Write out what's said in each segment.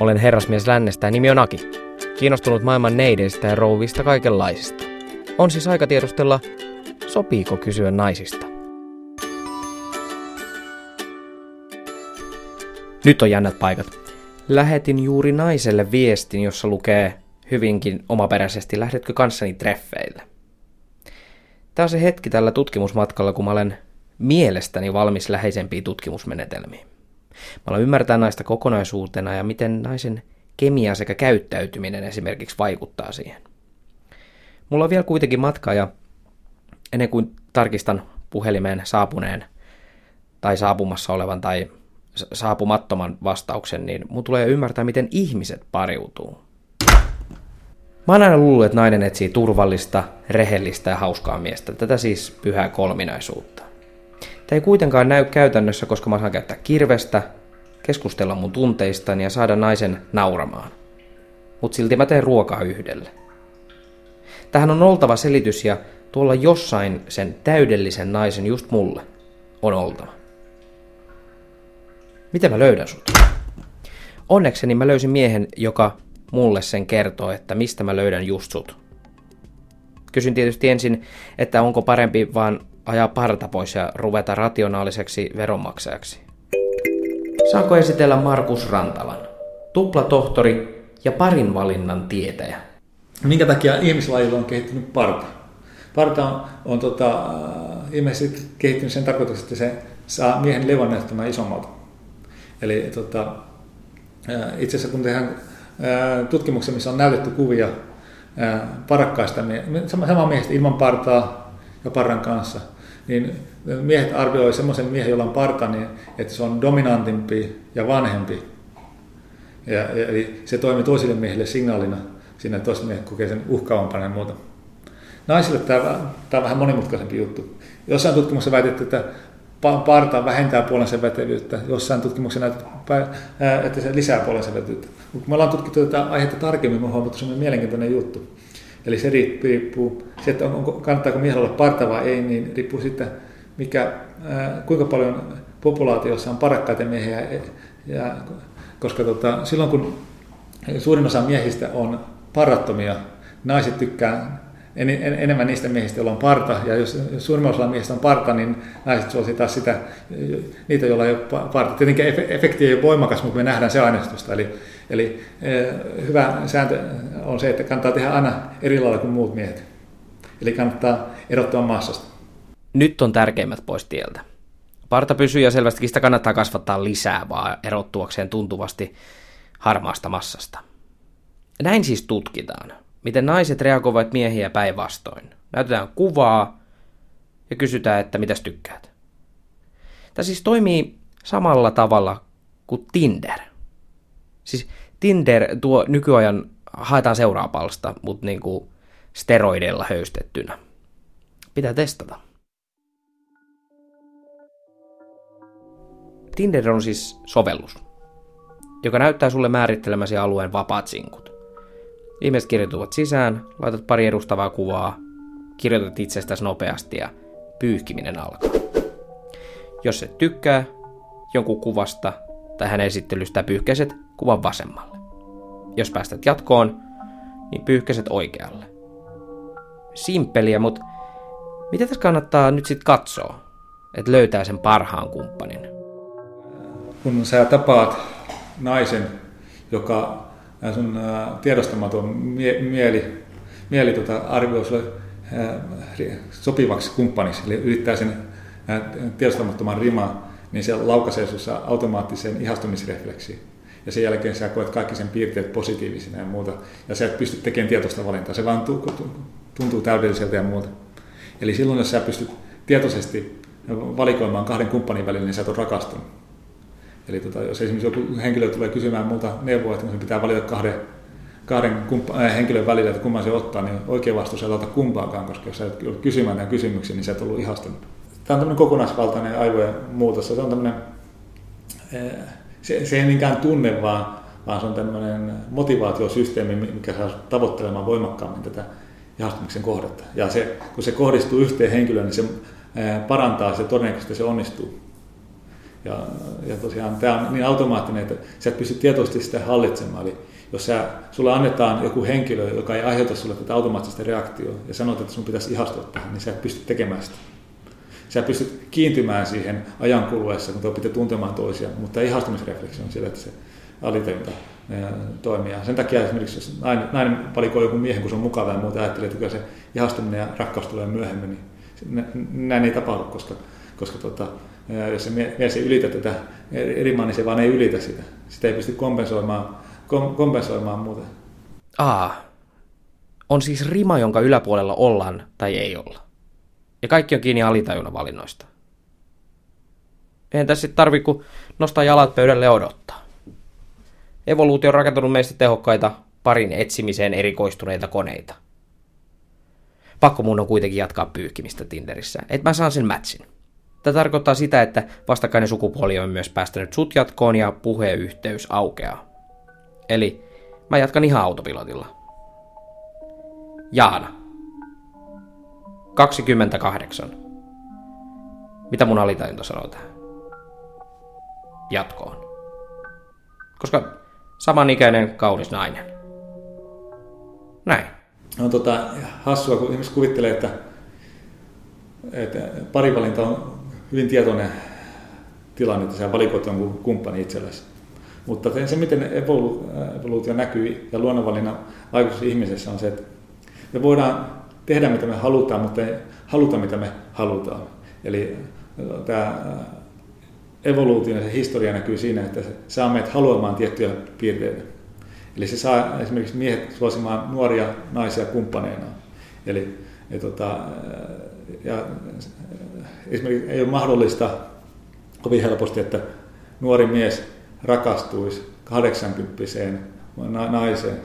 Olen herrasmies lännestä ja nimi on Aki. Kiinnostunut maailman neideistä ja rouvista kaikenlaisista. On siis aika tiedustella, sopiiko kysyä naisista. Nyt on jännät paikat. Lähetin juuri naiselle viestin, jossa lukee hyvinkin omaperäisesti, lähdetkö kanssani treffeille? Tämä on se hetki tällä tutkimusmatkalla, kun mä olen mielestäni valmis läheisempiin tutkimusmenetelmiin. Mä olen ymmärtää naista kokonaisuutena ja miten naisen kemia sekä käyttäytyminen esimerkiksi vaikuttaa siihen. Mulla on vielä kuitenkin matka ja ennen kuin tarkistan puhelimeen saapuneen tai saapumassa olevan tai saapumattoman vastauksen, niin mun tulee ymmärtää, miten ihmiset pariutuu. Mä oon aina luullut, että nainen etsii turvallista, rehellistä ja hauskaa miestä. Tätä siis pyhää kolminaisuutta. Tämä ei kuitenkaan näy käytännössä, koska mä saan käyttää kirvestä, keskustella mun tunteistani ja saada naisen nauramaan. Mut silti mä teen ruokaa yhdelle. Tähän on oltava selitys ja tuolla jossain sen täydellisen naisen just mulle on oltava. Miten mä löydän sut? Onnekseni mä löysin miehen, joka mulle sen kertoo, että mistä mä löydän just sut. Kysyn tietysti ensin, että onko parempi vaan ajaa parta pois ja ruveta rationaaliseksi veronmaksajaksi. Saanko esitellä Markus Rantalan, tuplatohtori ja parin valinnan tietäjä? Minkä takia ihmislajilla on kehittynyt parta? Parta on, on tota, ilmeisesti kehittynyt sen tarkoituksesta, että se saa miehen levon näyttämään isommalta. Eli tota, itse asiassa kun tehdään tutkimuksia, missä on näytetty kuvia parakkaista, samaa miehestä ilman partaa ja parran kanssa, niin miehet arvioi semmoisen miehen, jolla on parta, niin että se on dominantimpi ja vanhempi. Ja, eli se toimii toisille miehille signaalina siinä, että toiset miehet kokee sen uhkaavampana ja muuta. Naisille tämä, tämä on vähän monimutkaisempi juttu. Jossain tutkimuksessa väitetty, että parta vähentää puolensa vetävyyttä, jossain tutkimuksessa näytetty, että se lisää puolensa vetävyyttä. Mutta kun me ollaan tutkittu tätä aihetta tarkemmin, me huomattu semmoinen mielenkiintoinen juttu. Eli se riippuu, se, että onko, kannattaako miehellä olla parta vai ei, niin riippuu sitten, mikä, kuinka paljon populaatiossa on parakkaita miehiä. Ja, koska tota, silloin kun suurin osa miehistä on parattomia, naiset tykkää en, en, enemmän niistä miehistä, joilla on parta, ja jos, jos suurimman osalla miehistä on parta, niin naiset suosii taas sitä, niitä, joilla ei ole parta. Tietenkin efekti ei ole voimakas, mutta me nähdään se aineistosta. Eli, eli hyvä sääntö on se, että kannattaa tehdä aina eri lailla kuin muut miehet. Eli kannattaa erottua massasta. Nyt on tärkeimmät pois tieltä. Parta pysyy ja selvästikin sitä kannattaa kasvattaa lisää, vaan erottuakseen tuntuvasti harmaasta massasta. Näin siis tutkitaan miten naiset reagoivat miehiä päinvastoin. Näytetään kuvaa ja kysytään, että mitäs tykkäät. Tämä siis toimii samalla tavalla kuin Tinder. Siis Tinder tuo nykyajan haetaan seuraapalsta, mutta niin kuin steroideilla höystettynä. Pitää testata. Tinder on siis sovellus, joka näyttää sulle määrittelemäsi alueen vapaat sinkut. Ihmiset kirjoituvat sisään, laitat pari edustavaa kuvaa, kirjoitat itsestäsi nopeasti ja pyyhkiminen alkaa. Jos et tykkää jonkun kuvasta tai hänen esittelystä, pyyhkäiset kuvan vasemmalle. Jos päästät jatkoon, niin pyyhkäiset oikealle. Simppeliä, mutta mitä tässä kannattaa nyt sitten katsoa, että löytää sen parhaan kumppanin? Kun sä tapaat naisen, joka sun tiedostamaton mie- mieli, mieli tota, arvioi sulle sopivaksi kumppaniksi, eli yrittää sen tiedostamattoman riman, niin se laukaisee sinussa automaattisen ihastumisrefleksiin. Ja sen jälkeen sä koet kaikki sen piirteet positiivisina ja muuta. Ja sä et pysty tekemään tietoista valintaa. Se vaan tuntuu täydelliseltä ja muuta. Eli silloin, jos sä pystyt tietoisesti valikoimaan kahden kumppanin välillä, niin sä et ole rakastunut. Eli tota, jos esimerkiksi joku henkilö tulee kysymään muuta neuvoa, että pitää valita kahden, kahden kumppa, äh, henkilön välillä, että kumman se ottaa, niin oikea vastaus ei ota kumpaakaan, koska jos sä et ole kysymään näitä kysymyksiä, niin sä et ollut ihastunut. Tämä on tämmöinen kokonaisvaltainen aivojen muutos. Se on tämmöinen, äh, se, se ei niinkään tunne, vaan, vaan se on tämmöinen motivaatiosysteemi, mikä saa tavoittelemaan voimakkaammin tätä ihastumisen kohdetta. Ja se, kun se kohdistuu yhteen henkilöön, niin se parantaa se todennäköisesti se onnistuu. Ja, ja tosiaan tämä on niin automaattinen, että sä et pysty tietoisesti sitä hallitsemaan. Eli jos sä, sulle annetaan joku henkilö, joka ei aiheuta sulle tätä automaattista reaktioa, ja sanot, että sun pitäisi ihastua tähän, niin sä et pysty tekemään sitä. Sä pystyt kiintymään siihen ajan kuluessa, kun te opitte tuntemaan toisia, mutta ihastumisrefleksi on sillä, että se alitajunta toimii. Sen takia esimerkiksi, jos nainen, nainen valikoi joku miehen, kun se on mukava ja muuta ajattelee, että se ihastuminen ja rakkaus tulee myöhemmin, niin näin ei tapahdu, koska, koska tota, jos se mies ei ylitä tätä erimaa, niin se vaan ei ylitä sitä. Sitä ei pysty kompensoimaan, kom, kompensoimaan muuten. Aa, on siis rima, jonka yläpuolella ollaan tai ei olla. Ja kaikki on kiinni alitajunnan valinnoista. Eihän tässä sitten tarvi kuin nostaa jalat pöydälle ja odottaa. Evoluutio on rakentanut meistä tehokkaita parin etsimiseen erikoistuneita koneita. Pakko mun on kuitenkin jatkaa pyyhkimistä Tinderissä, että mä saan sen matchin. Tämä tarkoittaa sitä, että vastakkainen sukupuoli on myös päästänyt sut jatkoon ja puheyhteys aukeaa. Eli mä jatkan ihan autopilotilla. Jaana. 28. Mitä mun alitajunta sanoo tähän? Jatkoon. Koska samanikäinen kaunis nainen. Näin. On tota, hassua, kun ihmiset kuvittelee, että, että parivalinta on hyvin tietoinen tilanne, että sä valikoit jonkun kumppani itsellesi. Mutta se, miten evoluutio näkyy ja luonnonvalinnan vaikutus ihmisessä on se, että me voidaan tehdä mitä me halutaan, mutta ei haluta mitä me halutaan. Eli tämä evoluution ja historia näkyy siinä, että se saa meidät haluamaan tiettyjä piirteitä. Eli se saa esimerkiksi miehet suosimaan nuoria naisia kumppaneina. Eli ja, tota, ja esimerkiksi ei ole mahdollista kovin helposti, että nuori mies rakastuisi 80 naiseen.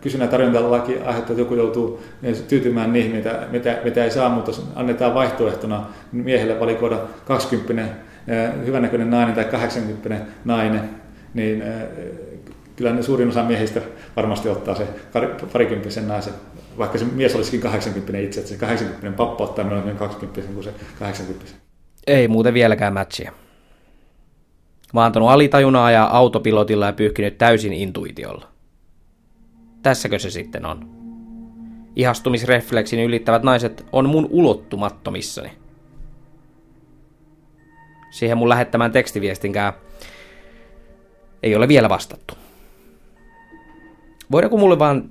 Kysynnän tarjontalaki aiheuttaa, että joku joutuu tyytymään niihin, mitä, mitä, mitä ei saa, mutta annetaan vaihtoehtona miehelle valikoida 20 hyvännäköinen nainen tai 80 nainen, niin kyllä ne suurin osa miehistä varmasti ottaa se parikymppisen naisen, vaikka se mies olisikin 80 itse, että se 80 pappa ottaa noin 20 kuin se 80. Ei muuten vieläkään matchia. Mä oon antanut alitajunaa ja autopilotilla ja pyyhkinyt täysin intuitiolla. Tässäkö se sitten on? Ihastumisrefleksin ylittävät naiset on mun ulottumattomissani. Siihen mun lähettämään tekstiviestinkään ei ole vielä vastattu. Voidaanko mulle vaan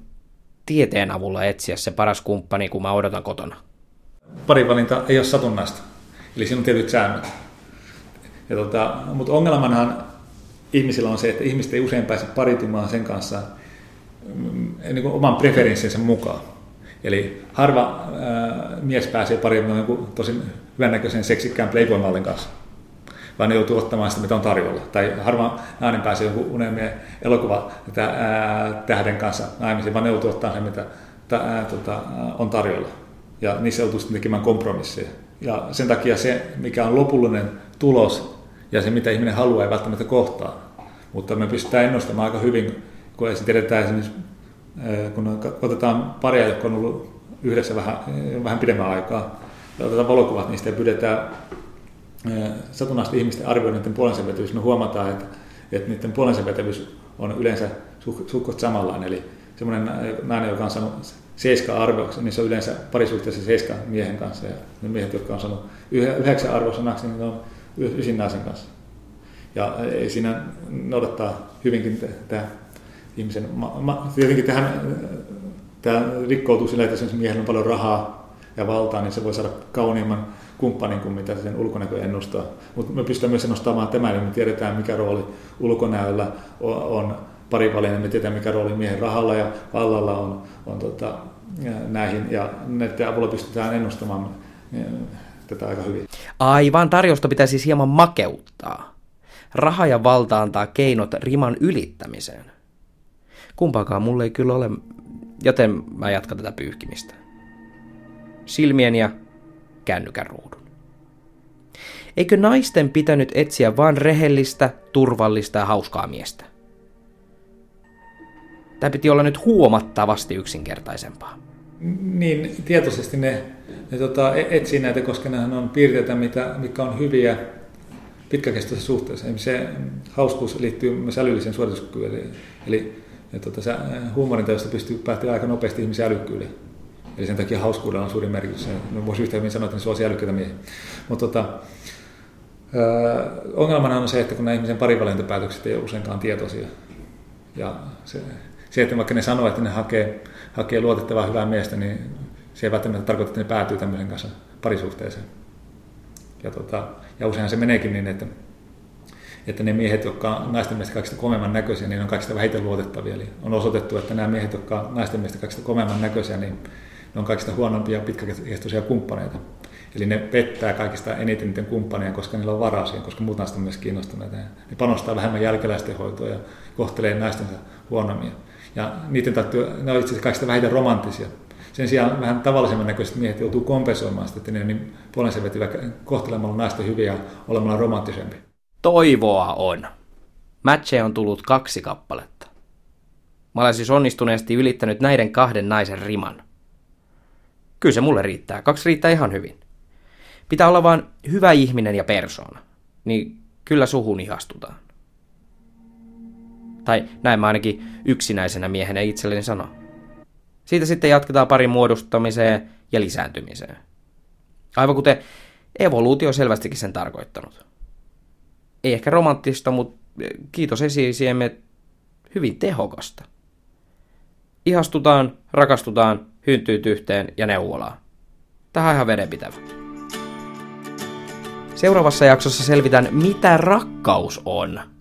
tieteen avulla etsiä se paras kumppani, kun mä odotan kotona? Parivalinta ei ole satunnaista. Eli siinä on tietyt säännöt. Ja tota, mutta ongelmanahan ihmisillä on se, että ihmiset ei usein pääse paritumaan sen kanssa mm, niin kuin oman preferenssinsä mukaan. Eli harva ää, mies pääsee pariutumaan jonkun tosi hyvännäköisen seksikkään playboy kanssa vaan ne joutuu ottamaan sitä, mitä on tarjolla. Tai harva nainen pääsee jonkun unelmien elokuva tähden kanssa naimisiin, vaan ne joutuu ottamaan sen, mitä ää, tota, on tarjolla. Ja niissä joutuu sitten tekemään kompromisseja. Ja sen takia se, mikä on lopullinen tulos ja se, mitä ihminen haluaa, ei välttämättä kohtaa. Mutta me pystytään ennustamaan aika hyvin, kun tiedetään esimerkiksi, kun otetaan paria, jotka on ollut yhdessä vähän, vähän pidemmän aikaa, ja otetaan valokuvat niistä ja pyydetään satunnaisesti ihmisten arvioida niiden puolensa vetävyys, me huomataan, että, että niiden puolensa vetävyys on yleensä suhkot samanlainen. Eli semmoinen nainen, joka on saanut seiska arvoksi, niin se on yleensä parisuhteessa seiska miehen kanssa. Ja ne miehet, jotka on saanut yhdeksän arvosanaksi, niin ne on ysin naisen kanssa. Ja siinä noudattaa hyvinkin tämä ihmisen, tietenkin tähän, tämä rikkoutuu sillä, että jos miehellä on paljon rahaa ja valtaa, niin se voi saada kauniimman kumppanin kuin mitä sen ulkonäkö ennustaa. Mutta me pystymme myös nostamaan tämän, niin me tiedetään mikä rooli ulkonäöllä on parivalinen, me tiedetään mikä rooli miehen rahalla ja vallalla on, on tota, näihin, ja näiden avulla pystytään ennustamaan tätä aika hyvin. Aivan, tarjosta pitäisi siis hieman makeuttaa. Raha ja valta antaa keinot riman ylittämiseen. Kumpaakaan mulle ei kyllä ole, joten mä jatkan tätä pyyhkimistä. Silmien ja kännykän ruudun. Eikö naisten pitänyt etsiä vain rehellistä, turvallista ja hauskaa miestä? Tämä piti olla nyt huomattavasti yksinkertaisempaa. Niin, tietoisesti ne, ne tota, e- etsii näitä, koska nehän on piirteitä, mitä, mitkä on hyviä pitkäkestoisessa suhteessa. Se hauskuus liittyy myös älylliseen suorituskykyyn, eli, eli ja tuota, se huumorin pystyy päättämään aika nopeasti ihmisen älykkyyden. Eli sen takia hauskuudella on suuri merkitys. No, voisi yhtä hyvin sanoa, että ne suosii älykkäitä miehiä. Mutta tota, ongelmana on se, että kun nämä ihmisen parivalintapäätökset ei ole useinkaan tietoisia. Ja se, se, että vaikka ne sanoo, että ne hakee, hakee luotettavaa hyvää miestä, niin se ei välttämättä tarkoita, että ne päätyy tämmöisen kanssa parisuhteeseen. Ja, tota, ja useinhan se meneekin niin, että, että ne miehet, jotka on naisten mielestä kaikista komeamman näköisiä, niin on kaikista vähiten luotettavia. Eli on osoitettu, että nämä miehet, jotka on naisten mielestä kaikista komeamman näköisiä, niin ne on kaikista huonompia pitkäkestoisia kumppaneita. Eli ne pettää kaikista eniten niiden kumppaneja, koska niillä on varaa siihen, koska muut naiset on myös kiinnostuneita. Ne panostaa vähemmän jälkeläisten hoitoa ja kohtelee naistensa huonommin. Ja niiden täytyy, ne on itse asiassa kaikista vähiten romanttisia. Sen sijaan vähän tavallisemman näköiset miehet joutuu kompensoimaan sitä, että ne niin puolensa vetivät kohtelemalla naisten hyviä ja olemalla romanttisempi. Toivoa on. Matcheja on tullut kaksi kappaletta. Mä olen siis onnistuneesti ylittänyt näiden kahden naisen riman. Kyllä se mulle riittää. Kaksi riittää ihan hyvin. Pitää olla vain hyvä ihminen ja persoona. Niin kyllä suhun ihastutaan. Tai näin mä ainakin yksinäisenä miehenä itselleni sanon. Siitä sitten jatketaan parin muodostamiseen ja lisääntymiseen. Aivan kuten evoluutio selvästikin sen tarkoittanut. Ei ehkä romanttista, mutta kiitos esiisiemme hyvin tehokasta. Ihastutaan, rakastutaan, hyntyy yhteen ja neuvolaa. Tähän ihan vedenpitävä. Seuraavassa jaksossa selvitän, mitä rakkaus on –